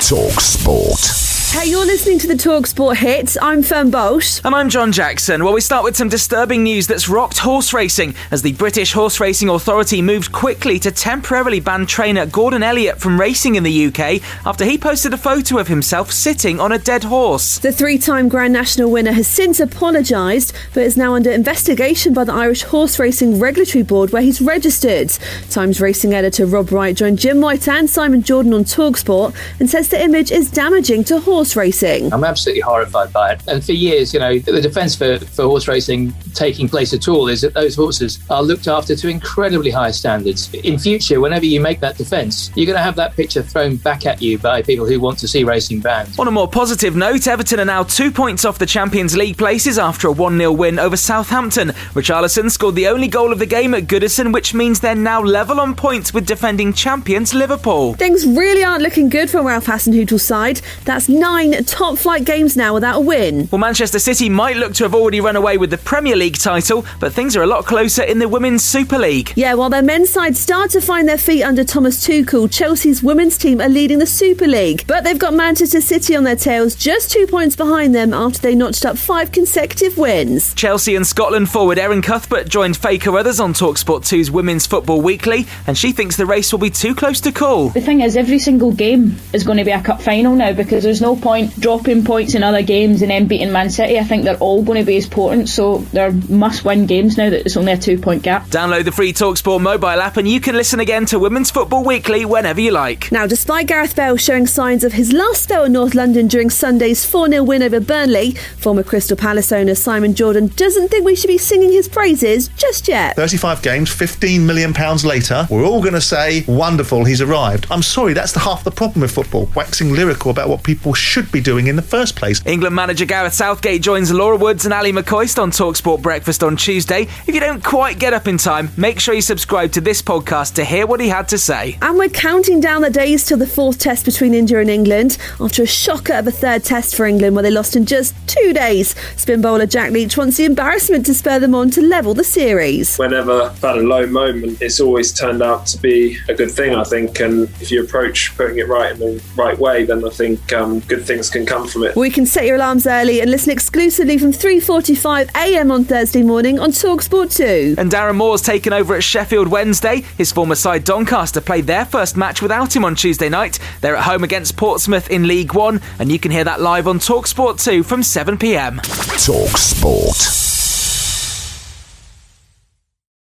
Talk Sport. Hey, you're listening to the Talksport hits. I'm Fern Bosch. And I'm John Jackson. Well, we start with some disturbing news that's rocked horse racing as the British Horse Racing Authority moved quickly to temporarily ban trainer Gordon Elliott from racing in the UK after he posted a photo of himself sitting on a dead horse. The three time Grand National winner has since apologised, but is now under investigation by the Irish Horse Racing Regulatory Board, where he's registered. Times Racing editor Rob Wright joined Jim White and Simon Jordan on Talksport and says the image is damaging to horse horse racing. I'm absolutely horrified by it. And for years, you know, the defence for, for horse racing taking place at all is that those horses are looked after to incredibly high standards. In future, whenever you make that defence, you're going to have that picture thrown back at you by people who want to see racing banned. On a more positive note, Everton are now two points off the Champions League places after a 1 0 win over Southampton. Richarlison scored the only goal of the game at Goodison, which means they're now level on points with defending champions Liverpool. Things really aren't looking good for Ralph Hasenhüttl's side. That's nine nine top flight games now without a win. Well, Manchester City might look to have already run away with the Premier League title, but things are a lot closer in the Women's Super League. Yeah, while their men's side start to find their feet under Thomas Tuchel, Chelsea's women's team are leading the Super League. But they've got Manchester City on their tails, just two points behind them after they notched up five consecutive wins. Chelsea and Scotland forward Erin Cuthbert joined Faye Carruthers on Talksport 2's Women's Football Weekly, and she thinks the race will be too close to call. The thing is, every single game is going to be a cup final now because there's no point dropping points in other games and then beating Man City. I think they're all going to be as important, so they're must win games now that it's only a two point gap. Download the free Talksport mobile app and you can listen again to Women's Football Weekly whenever you like. Now, despite Gareth Bale showing signs of his last spell in North London during Sunday's 4 0 win over Burnley, former Crystal Palace owner Simon Jordan doesn't think we should be singing his praises just yet. 35 games, £15 million later, we're all going to say, wonderful, he's arrived. I'm sorry, that's the half the problem with football, waxing lyrical about what people should be doing in the first place. England manager Gareth Southgate joins Laura Woods and Ally McCoist on Talksport Breakfast on Tuesday. If you don't quite get up in time, make sure you subscribe to this podcast to hear what he had to say. And we're counting down the days till the fourth test between India and England after a shocker of a third test for England where they lost in just two days. Spin bowler Jack Leach wants the embarrassment to spur them on to level the series. Whenever I've had a low moment, it's always turned out to be a good thing, I think. And if you approach putting it right in the right way, then I think um, good things can come from it. We can set your alarms early and listen exclusively from 3:45 a.m. on Thursday morning on Talksport 2. And Darren Moore's taken over at Sheffield Wednesday. His former side Doncaster played their first match without him on Tuesday night. They're at home against Portsmouth in League 1 and you can hear that live on Talksport 2 from 7 p.m. Talksport.